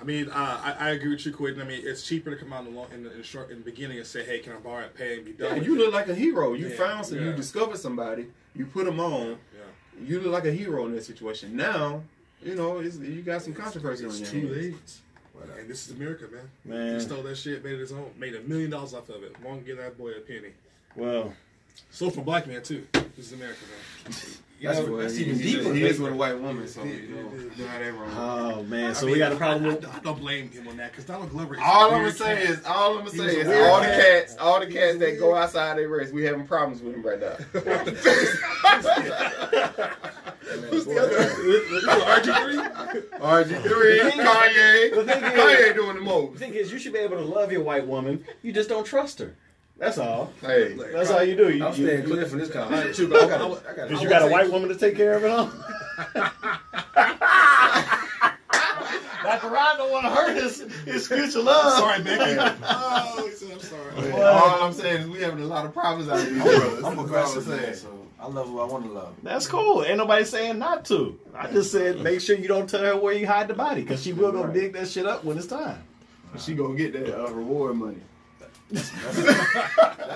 I mean, uh, I, I agree with you, Quentin. I mean, it's cheaper to come out in the, long, in the, in the short in the beginning and say, "Hey, can I borrow it, pay, and be done." Yeah, with you it. look like a hero. You Yeah, found some. You discovered somebody. You put them on. Yeah. You look like a hero in that situation. Now, you know, it's, you got some controversy on It's your too hands. late. And this is America, man. Man. He stole that shit, made it his own, made a million dollars off of it. Won't give that boy a penny. Well, So from black man too. This is America, man. you That's know, what- that's He- even deeper. He is with a white woman, so you know, yeah, you know that wrong. oh man, so I we mean, got a problem I, with. I, I don't blame him on that because Donald Glover. Is All a I'm gonna say cat. is, all I'm gonna say is, weird all the cats, all the cats that go outside their race, we having problems with him right now. Who's the other? RG3? RG3, Kanye, The thing is- Kanye doing the most. The thing is, you should be able to love your white woman. You just don't trust her. That's all. Hey, That's all you do. You, I'm you- staying clear from this conversation. I- I I- got I- I got Because you got a white woman to take care of it all. Dr. Rod don't want to hurt his, his future love. Sorry, Becky. Oh, said, I'm sorry. all I'm saying is we having a lot of problems out of these brothers. I'm That's aggressive, man. saying. So I love who I want to love. That's cool. Ain't nobody saying not to. I just said make sure you don't tell her where you hide the body because she will go Right. dig that shit up when it's time. She gonna get that uh, reward money. That's,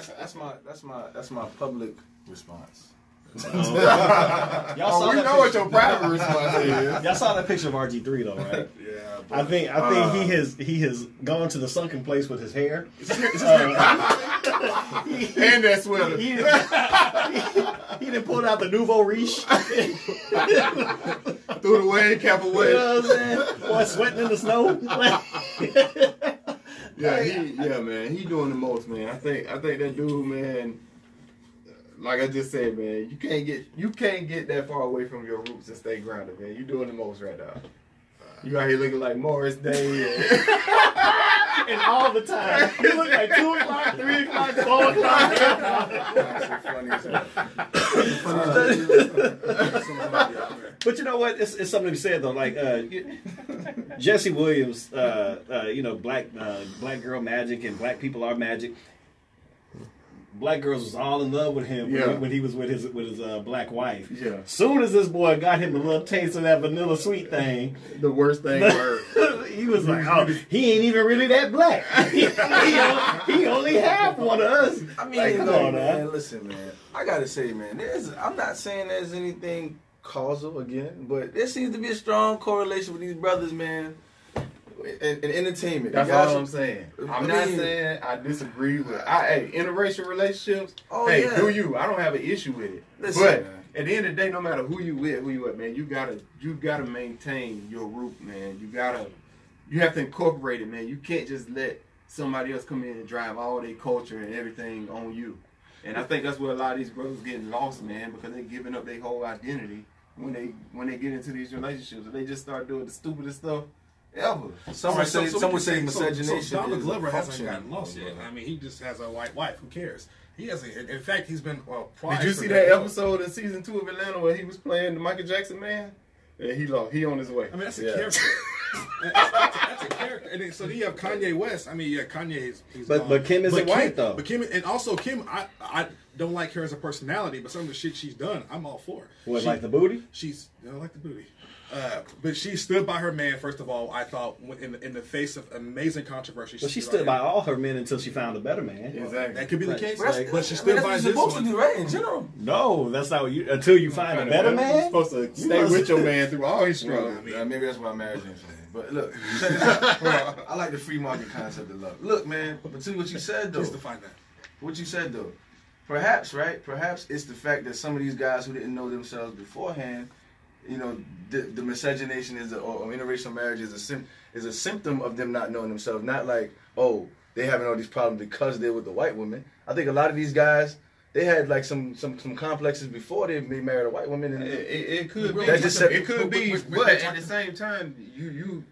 that's my that's my that's my public response. Y'all Oh, we that know what your private response is. Y'all saw that picture of RG3 though, right? Yeah, I think I think Uh. he has he has gone to the sunken place with his hair. Uh, he, And that sweater. he, he, he done pulled out the nouveau riche. Threw the wave cap You away. know what I'm saying? Boy, sweating in the snow. Yeah, he, yeah, man, he doing the most, man. I think, I think that dude, man. Like I just said, man, you can't get, you can't get that far away from your roots and stay grounded, man. You doing the most right now. You out here looking like Morris Day. And, all the time. You look like 2 o'clock, 3 o'clock, 4 o'clock. Funny. But you know what? It's, it's something to be said though. Like uh, Jesse Williams, uh, uh, you know, black uh, black girl magic and black people are magic. Black girls was all in love with him when, Yeah. he, when he was with his with his uh, black wife. Yeah. Soon as this boy got him a little taste of that vanilla sweet thing, the worst thing ever. he was like, "Oh, he ain't even really that black. he, only, he only half one of us." I mean, Like, come look, on, man, man. listen, man. I gotta say, man, there's. I'm not saying there's anything causal again, but there seems to be a strong correlation with these brothers, man. In entertainment, That's all I'm saying. I'm not mean- saying I disagree with. I, hey, interracial relationships. Oh, hey, yeah. do you? I don't have an issue with it. Listen, but man. at the end of the day, no matter who you with, who you with, man, you gotta you gotta maintain your root, man. You gotta you have to incorporate it, man. You can't just let somebody else come in and drive all their culture and everything on you. And I think that's where a lot of these brothers getting lost, man, because they're giving up their whole identity when they when they get into these relationships and they just start doing the stupidest stuff ever. Some All would right, say, so- so some would say can miscegenation. So, Donald Glover hasn't gotten lost yet. love. I mean, he just has a white wife. Who cares? He hasn't. In in fact, he's been well. prior Did you see that episode in season two of Atlanta where he was playing the Michael Jackson man? Yeah, he lost. He on his way. I mean, that's a Yeah. character. that's, that's, that's a character. And then, so then you have Kanye West. I mean, yeah, Kanye is. He's But- gone. but Kim isn't Kim- white, though. But Kim, and also Kim, I I don't like her as a personality, but some of the shit she's done, I'm all for. What, She- like the booty? She's I like the booty. Uh, but she stood by her man. First of all, I thought in the, in the face of amazing controversy, Well, she stood by all her men until she found a better man. Exactly. That could be the Right. case, But that's, but she I stood mean, that's by what this you're supposed one. to do, right? In general. No, that's not what you. Until you find a better man, You're man. supposed to stay with your man through all his struggles. Uh, maybe that's why marriage ain't for me. But look, check. I like the free market concept of love. Look, man, but to what you said though, Please define that. what you said though, perhaps right, perhaps it's the fact that some of these guys who didn't know themselves beforehand, you know, the, the miscegenation is a, or, or interracial marriage is a sim, is a symptom of them not knowing themselves. Not like oh they having all these problems because they're with the white woman. I think a lot of these guys. They had like some, some, some complexes before they they married a white woman, and It, it, it could be. That just said- it could be, but- but- but but- at the same time, you you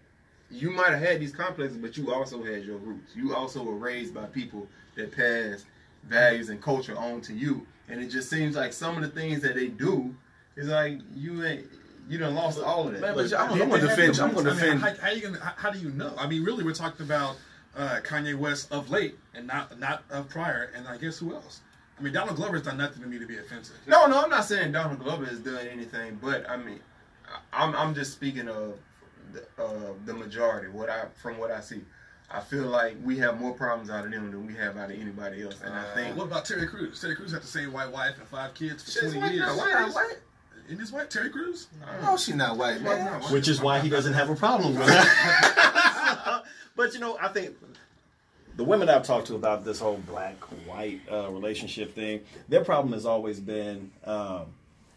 you might have had these complexes, but you also had your roots. You also were raised by people that passed values and culture on to you, and it just seems like some of the things that they do is like you ain't you done lost all of that. Man, but I'm, They- I'm gonna defend. I'm gonna roots. I mean, defend. how, how you gonna? How, how do you know? I mean, really, we're talking about uh, Kanye West of late, and not not of prior. And I guess who else? I mean, Donald Glover's done nothing to me to be offensive. No, no, I'm not saying Donald Glover has done anything, but I mean, I- I'm I'm just speaking of the, uh, the majority. What I from what I see, I feel like we have more problems out of them than we have out of anybody else, and I think What about Terry Crews? Terry Crews had the same white wife and five kids for She's 20 years. now, Why not white? Isn't this white? Terry Crews? No, she's not white, man. Which is why he doesn't have a problem with that. but you know, I think the women I've talked to about this whole black white uh, relationship thing, their problem has always been um,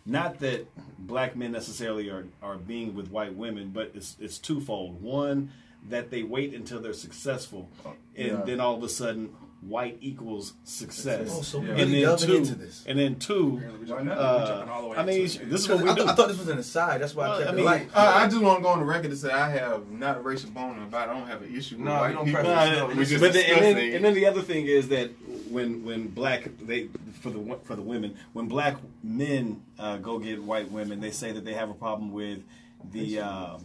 not that black men necessarily are, are being with white women, but it's it's twofold. One, that they wait until they're successful, and Yeah. then all of a sudden, white equals success. Oh, so we're and really then two, into this. and then two. We're jumping, not? we're Uh, the I mean, this is what we I, do. I thought this was an aside. That's why Well, I kept I it mean, light. I, I just want to go on the record to say I have not a racial bone about. it. I don't have an issue with No, white we don't people. preference, No, no, we just but then, and, then, and then the other thing is that when when black they for the for the women when black men uh, go get white women they say that they have a problem with the um,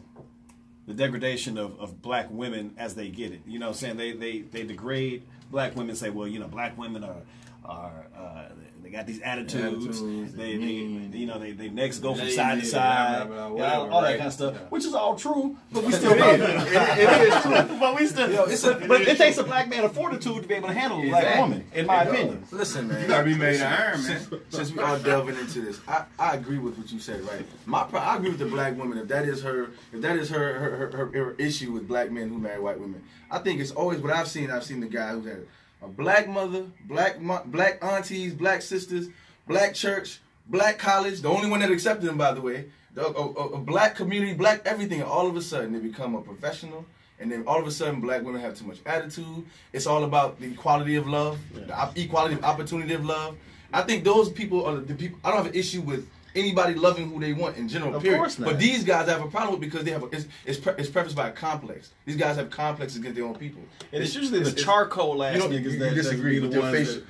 the degradation of, of black women as they get it. You know, what I'm saying they they they degrade black women. Say, well, you know, black women are are uh, they got these attitudes. Attitudes, they, mean, they you know they, they necks go from lazy, side to blah, side, blah, blah, you know, whatever, all that kind of stuff, Yeah. which is all true. But we still It is. It- it is true. but we still, Yo, it's a- but it takes a black man of fortitude to be able to handle a black Exactly. woman, in my Yo, opinion. Listen, man. You gotta be made of iron, man. Since, since we are delving into this, I, I agree with what you said, right? My pro- I agree with the black woman. If that is her, if that is her her, her, her, her issue with black men who marry white women, I think it's always what I've seen. I've seen the guy who's had a black mother, black black aunties, black sisters, black church, black college. The only one that accepted him, by the way, a, a, a black community, black everything. And all of a sudden, they become a professional. And then all of a sudden, black women have too much attitude. It's all about the equality of love, the op- equality of opportunity of love. I think those people are the people. I don't have an issue with anybody loving who they want in general. Of period. course not. But these guys have a problem with because they have a, it's it's, pre- it's prefaced by a complex. These guys have complexes against their own people. And it's usually the charcoal ass you don't- niggas you that disagree with the your ones face. that-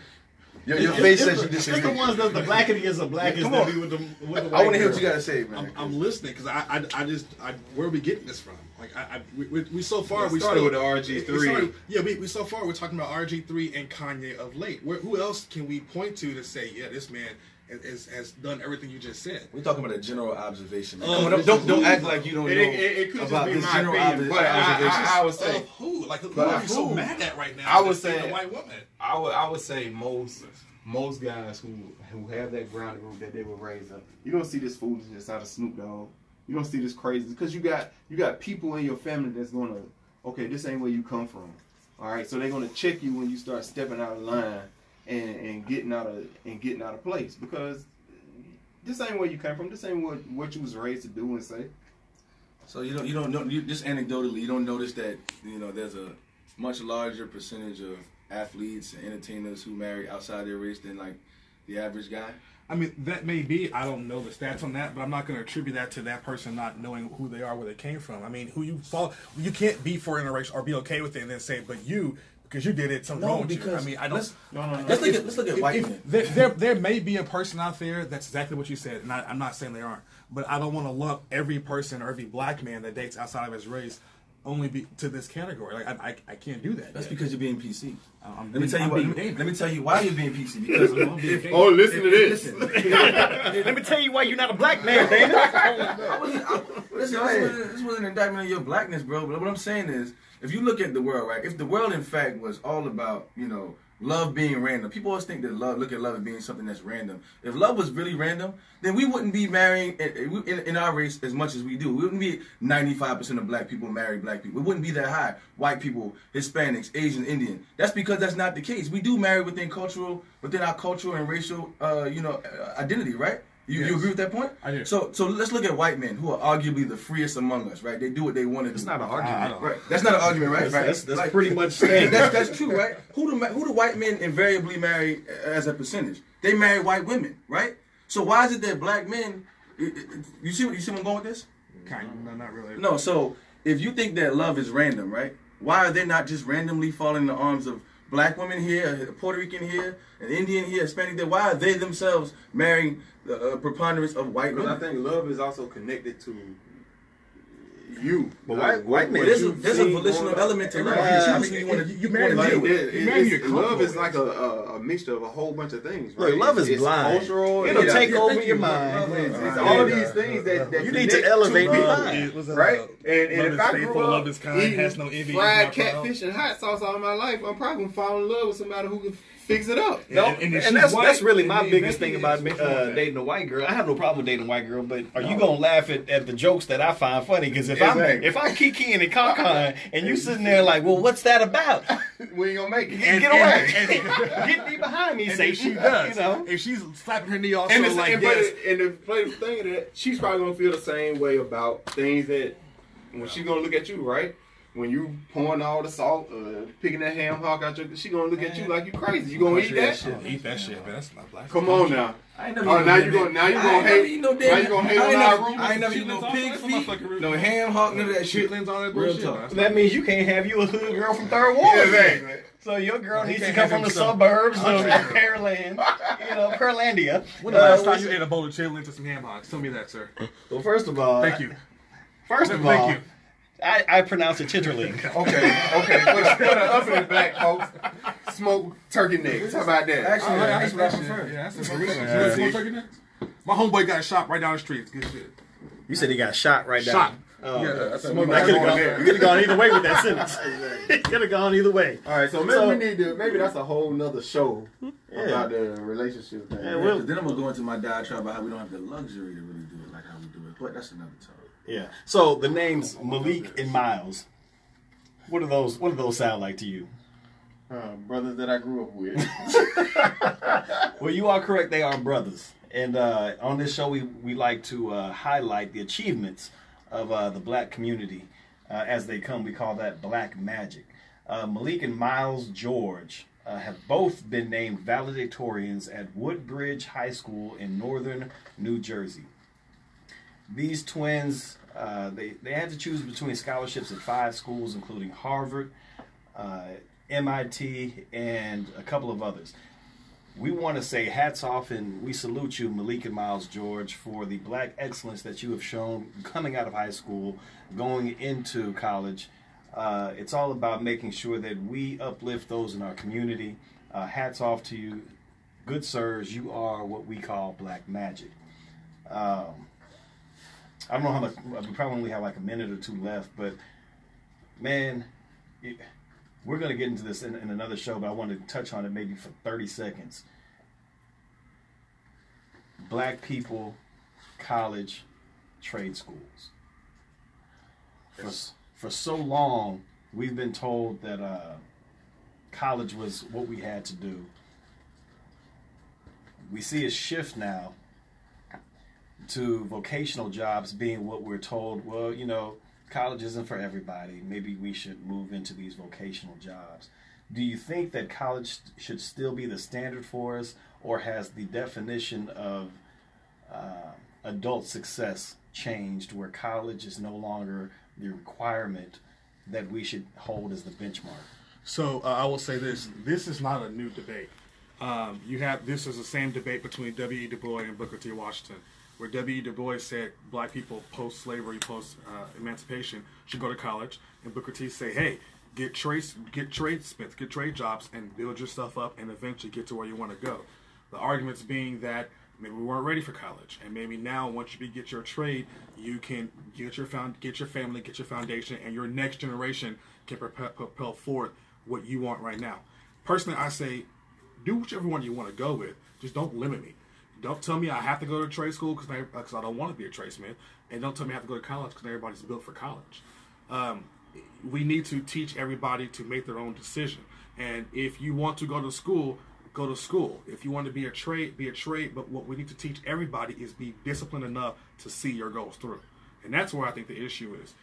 Your, your face it's says the- you disagree. It's the ones that the black against the blackest come that on. with the with the I want to hear what you got to say, man. I'm, I'm listening because I, I, I just, I, where are we getting this from? Like, I, I we, we, we so far It we started still, with the RG3. yeah, we, we so far we're talking about RG3 and Kanye of late. Where, who else can we point to to say, yeah, this man is, is, has done everything you just said? We're talking about a general observation. Man. Oh, don't, don't, don't act like you don't It, know it, it could just about be this my general opinion, obser- but I, observation. I, I would say, Of who? Like, who are you so mad at right now? I would that's being say- a white woman. I would I would say most most guys who who have that grounded group that they were raised up. You don't see this foolishness out of Snoop Dogg. You don't see this crazy because you got you got people in your family that's gonna okay this ain't where you come from. All right, so they're gonna check you when you start stepping out of line and, and getting out of and getting out of place because this ain't where you came from. This ain't what what you was raised to do and say. So you don't you don't know you, just anecdotally you don't notice that you know there's a much larger percentage of athletes and entertainers who marry outside their race than like the average guy? I mean, that may be. I don't know the stats on that, but I'm not going to attribute that to that person not knowing who they are, where they came from. I mean, who you fall, you can't be for interracial or be okay with it and then say, but you, because you did it, something No, wrong with you. I mean, I don't. let's- no, no, no. let's look at- let's look at If- white if men. There, there, there may be a person out there that's exactly what you said, and I, I'm not saying they aren't, but I don't want to lump every person or every black man that dates outside of his race only be to this category. Like I, I, I can't do that. That's yet. because you're being PC. I'm Let me being- tell you I'm what. Let me, let me tell you why you're being PC. Because I'm being if. Oh, listen to this. listen, Let me tell you why you're not a black man, David. I wasn't, I, listen, this wasn't, this wasn't an indictment of your blackness, bro. But what I'm saying is, if you look at the world, right? If the world, in fact, was all about, you know, love being random, people always think that love, look at love as being something that's random. If love was really random, then we wouldn't be marrying in, in, in our race as much as we do. We wouldn't be 95% of black people marry black people. It wouldn't be that high. White people, Hispanics, Asian, Indian. That's because that's not the case. We do marry within cultural, within our cultural and racial, uh, you know, uh, identity, right? You, you agree with that point? I do. So so let's look at white men who are arguably the freest among us, right? They do what they want to do. It's not an argument. Right. That's not an argument, right? That's, right. that's, that's Like- pretty much standard. that's that's true, right? Who do who do white men invariably marry as a percentage? They marry white women, right? So why is it that black men? You you see what you see where I'm going with this? Kind of, no, not really. No. So if you think that love is random, right? Why are they not just randomly falling in the arms of black women here, a Puerto Rican here, an Indian here, Hispanic there? Why are they themselves marrying the uh, preponderance of white Because I think love is also connected to you. But Like, white- white men- Well, there's a, you've there's a volitional growing element to love. Uh, you I mean, you want to you- you marry Like, deal with. it- You marry your love is like a, a, a mixture of a whole bunch of things. Right? Look, love is It's- it's blind. Cultural. It'll it's- take yeah, over your you. mind. Love is- It's Yeah. all of these things that, that You need to elevate two your mind. Right? uh, And, and love if is I faithful, grew up love is kind, eating has no envy, fried catfish and hot sauce all my life, I'm probably gonna fall in love with somebody who can fix it up. No, And- and and, that's white, that's really my biggest thing about uh, more than that. dating a white girl. I have no problem with dating a white girl, but are you gonna laugh at, at the jokes that I find funny? Because if I'm if I'm kikiing and conking and you sitting there like, well, what's that about? we ain't gonna make it. Get, get away! Get me behind me, And say she does, You know, if she's slapping her knee off, And, like and, yes, and the thing is that she's probably gonna feel the same way about things that when she's gonna look at you, right? When you pouring all the salt, uh, picking that ham hock out your, she gonna look at you like you crazy. You gonna eat that? I don't eat that shit, man. That's not black. Come on now. I ain't never Oh, now you gonna- now you gonna hate- eat no now you gonna hate I ain't on never- our room? I ain't never eat no pig feet, no ham hock, none of that shit. Chitlins, all that Real bullshit. talk. that means you can't have you a hood girl from Third Ward. Exactly. So your girl needs to come from the suburbs of. Pearland, you know, Pearlandia. When the last Uh, time you ate a bowl of chitlins and some ham hocks? Tell me that, sir. Well, first of all, Thank you. First of Thank all, you. I, I pronounce it chitterling. Okay, okay. For the, for the uppity black folks, smoke turkey necks. How about that? Actually, Oh, yeah, that's that's what I prefer. Yeah, that's what I prefer. You turkey necks? My homeboy got shot right down the street. It's good shit. You said he got shot right Shot. down. Oh. Yeah, that's a- Smoke I that could have going gone, you could have gone either way with that sentence. could have gone either way. All right, so maybe So- we need to. Maybe that's a whole nother show Yeah. about the relationship thing. Yeah, Yeah, well- 'cause then I'm gonna go into my diatribe about how we don't have the luxury to really do it like how we do it. But that's another topic. Yeah. So the names Malik and Miles. What do those What do those sound like to you? Uh, brothers that I grew up with. Well, you are correct. They are brothers. And uh, on this show, we, we like to uh, highlight the achievements of uh, the black community uh, as they come. We call that black magic. Uh, Malik and Miles George uh, have both been named valedictorians at Woodbridge High School in northern New Jersey. These twins, uh, they, they had to choose between scholarships at five schools, including Harvard, uh, MIT, and a couple of others we want to say hats off and we salute you, Malik and Miles George, for the black excellence that you have shown coming out of high school, going into college. Uh, it's all about making sure that we uplift those in our community. Uh, hats off to you, good sirs. You are what we call black magic. Um, I don't know how much. We probably only have like a minute or two left, but man, it, we're going to get into this in, in another show, but I want to touch on it maybe for 30 seconds. Black people, college, trade schools. For, for so long, we've been told that uh, college was what we had to do. We see a shift now to vocational jobs being what we're told, well, you know, college isn't for everybody. Maybe we should move into these vocational jobs. Do you think that college should still be the standard for us, or has the definition of uh, adult success changed, where college is no longer the requirement that we should hold as the benchmark? So uh, I will say this: this is not a new debate. Um, you have this is the same debate between W. E. Du Bois and Booker T. Washington, where W. E. Du Bois said black people post slavery, post uh, emancipation should go to college, and Booker T. say, hey, get trades, get tradesmiths, get trade jobs, and build yourself up, and eventually get to where you want to go. The arguments being that maybe we weren't ready for college, and maybe now once you get your trade, you can get your found, get your family, get your foundation, and your next generation can propel, propel forward what you want right now. Personally, I say do whichever one you want to go with. Just don't limit me. Don't tell me I have to go to trade school because I, I, don't want to be a tradesman, and don't tell me I have to go to college because everybody's built for college. Um, we need to teach everybody to make their own decision. And if you want to go to school, go to school. If you want to be a trade, be a trade. But what we need to teach everybody is be disciplined enough to see your goals through. And that's where I think the issue is.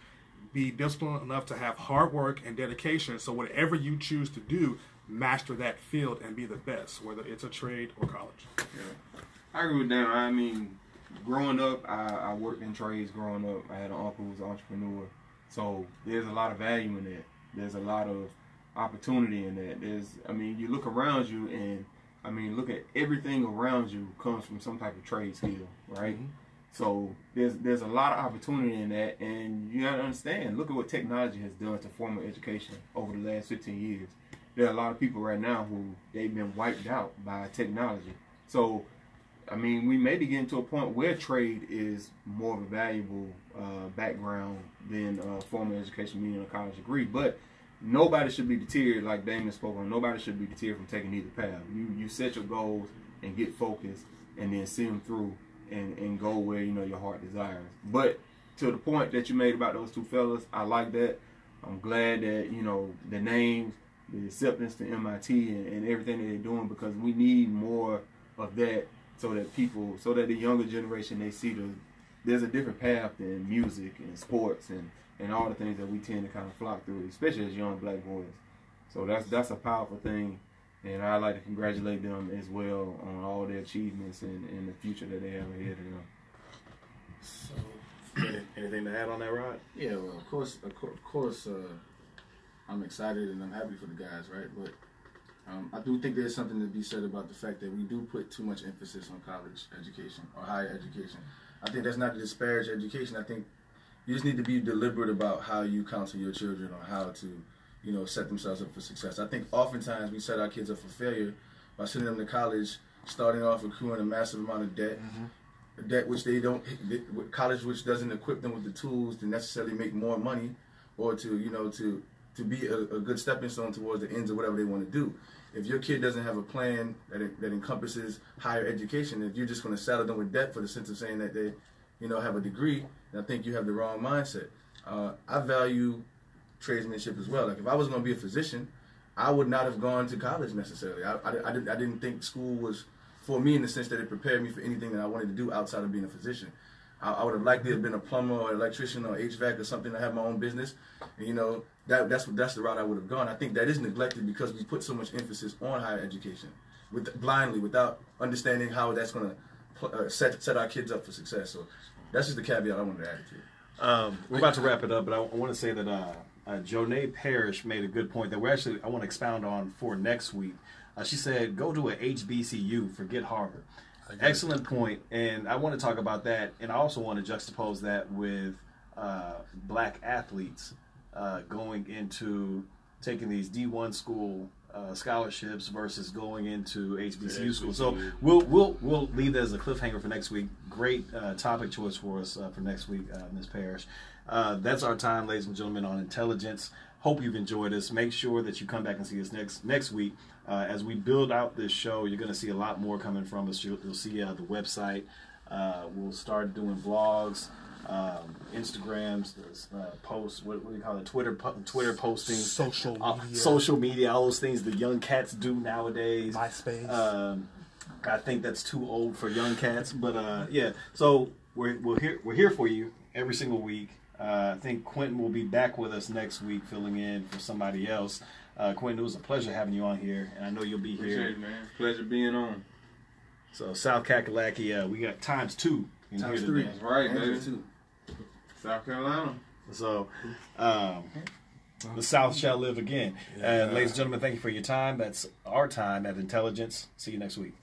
Be disciplined enough to have hard work and dedication. So whatever you choose to do, master that field and be the best, whether it's a trade or college. Yeah. I agree with that. I mean, growing up, I, I worked in trades growing up. I had an uncle who was an entrepreneur. So there's a lot of value in that. There's a lot of opportunity in that. There's, I mean, you look around you and, I mean, look at everything around you comes from some type of trade skill, right? Mm-hmm. So there's there's a lot of opportunity in that, and you gotta understand. Look at what technology has done to formal education over the last 15 years there are a lot of people right now who they've been wiped out by technology. So, I mean, we may be getting to a point where trade is more of a valuable uh, background than uh, formal education, meaning a college degree. But nobody should be deterred, like Damon spoke on. Nobody should be deterred from taking either path. You you set your goals and get focused, and then see them through, and and go where you know your heart desires. But to the point that you made about those two fellas, I like that. I'm glad that you know the names the acceptance to MIT and, and everything that they're doing because we need more of that so that people, so that the younger generation they see the there's a different path than music and sports and and all the things that we tend to kind of flock through, especially as young black boys. So that's that's a powerful thing, and I'd like to congratulate them as well on all their achievements and, and the future that they have ahead of them. So, anything to add on that, Rod? Yeah, well, of course, of course, of course uh, I'm excited and I'm happy for the guys, right? But um, I do think there's something to be said about the fact that we do put too much emphasis on college education or higher education. I think that's not to disparage education. I think you just need to be deliberate about how you counsel your children on how to, you know, set themselves up for success. I think oftentimes we set our kids up for failure by sending them to college, starting off accruing a massive amount of debt. Mm-hmm. Debt which they don't, college which doesn't equip them with the tools to necessarily make more money, or to you know to to be a, a, good stepping stone towards the ends of whatever they want to do. If your kid doesn't have a plan that, that encompasses higher education, if you're just going to saddle them with debt for the sense of saying that they, you know, have a degree, I think you have the wrong mindset. Uh, I value tradesmanship as well. Like if I was going to be a physician, I would not have gone to college necessarily. I, I, I, didn't, I didn't think school was for me in the sense that it prepared me for anything that I wanted to do outside of being a physician. I, I would have liked to have been a plumber or electrician or HVAC or something to have my own business. And, you know, that that's that's the route I would have gone. I think that is neglected because we put so much emphasis on higher education, with blindly without understanding how that's going to uh, set set our kids up for success. So that's just the caveat I wanted to add to it. Um, we're about to wrap it up, but I, I want to say that uh, uh, Jonae Parrish made a good point that we're actually I want to expound on for next week. Uh, she said, "Go to a HBCU, forget Harvard." Excellent point, and I want to talk about that, and I also want to juxtapose that with uh, black athletes uh, going into taking these D1 school uh, scholarships versus going into HBCU school. So we'll we'll we'll leave that as a cliffhanger for next week. Great uh, topic choice for us uh, for next week, uh, Ms. Parrish. Uh, that's our time, ladies and gentlemen, on intelligence. Hope you've enjoyed us. Make sure that you come back and see us next next week uh, as we build out this show. You're going to see a lot more coming from us. You'll, you'll see the website. we'll start doing vlogs um, Instagrams, uh, posts, what, what, do you call it? Twitter, po- Twitter postings, social uh, media, uh, social media, all those things the young cats do nowadays. MySpace. Um, I think that's too old for young cats, but uh, yeah. So we're we're here we're here for you every single week. Uh, I think Quentin will be back with us next week, filling in for somebody else. Uh, Quentin, it was a pleasure having you on here, and I know you'll be Appreciate here. it, man. Pleasure being on. So South Kakalaki, uh, we got times two in Times here three. today. That's right, Andrew, baby. too. South Carolina. So um, the South shall live again. And ladies and gentlemen, thank you for your time. That's our time at Intelligence. See you next week.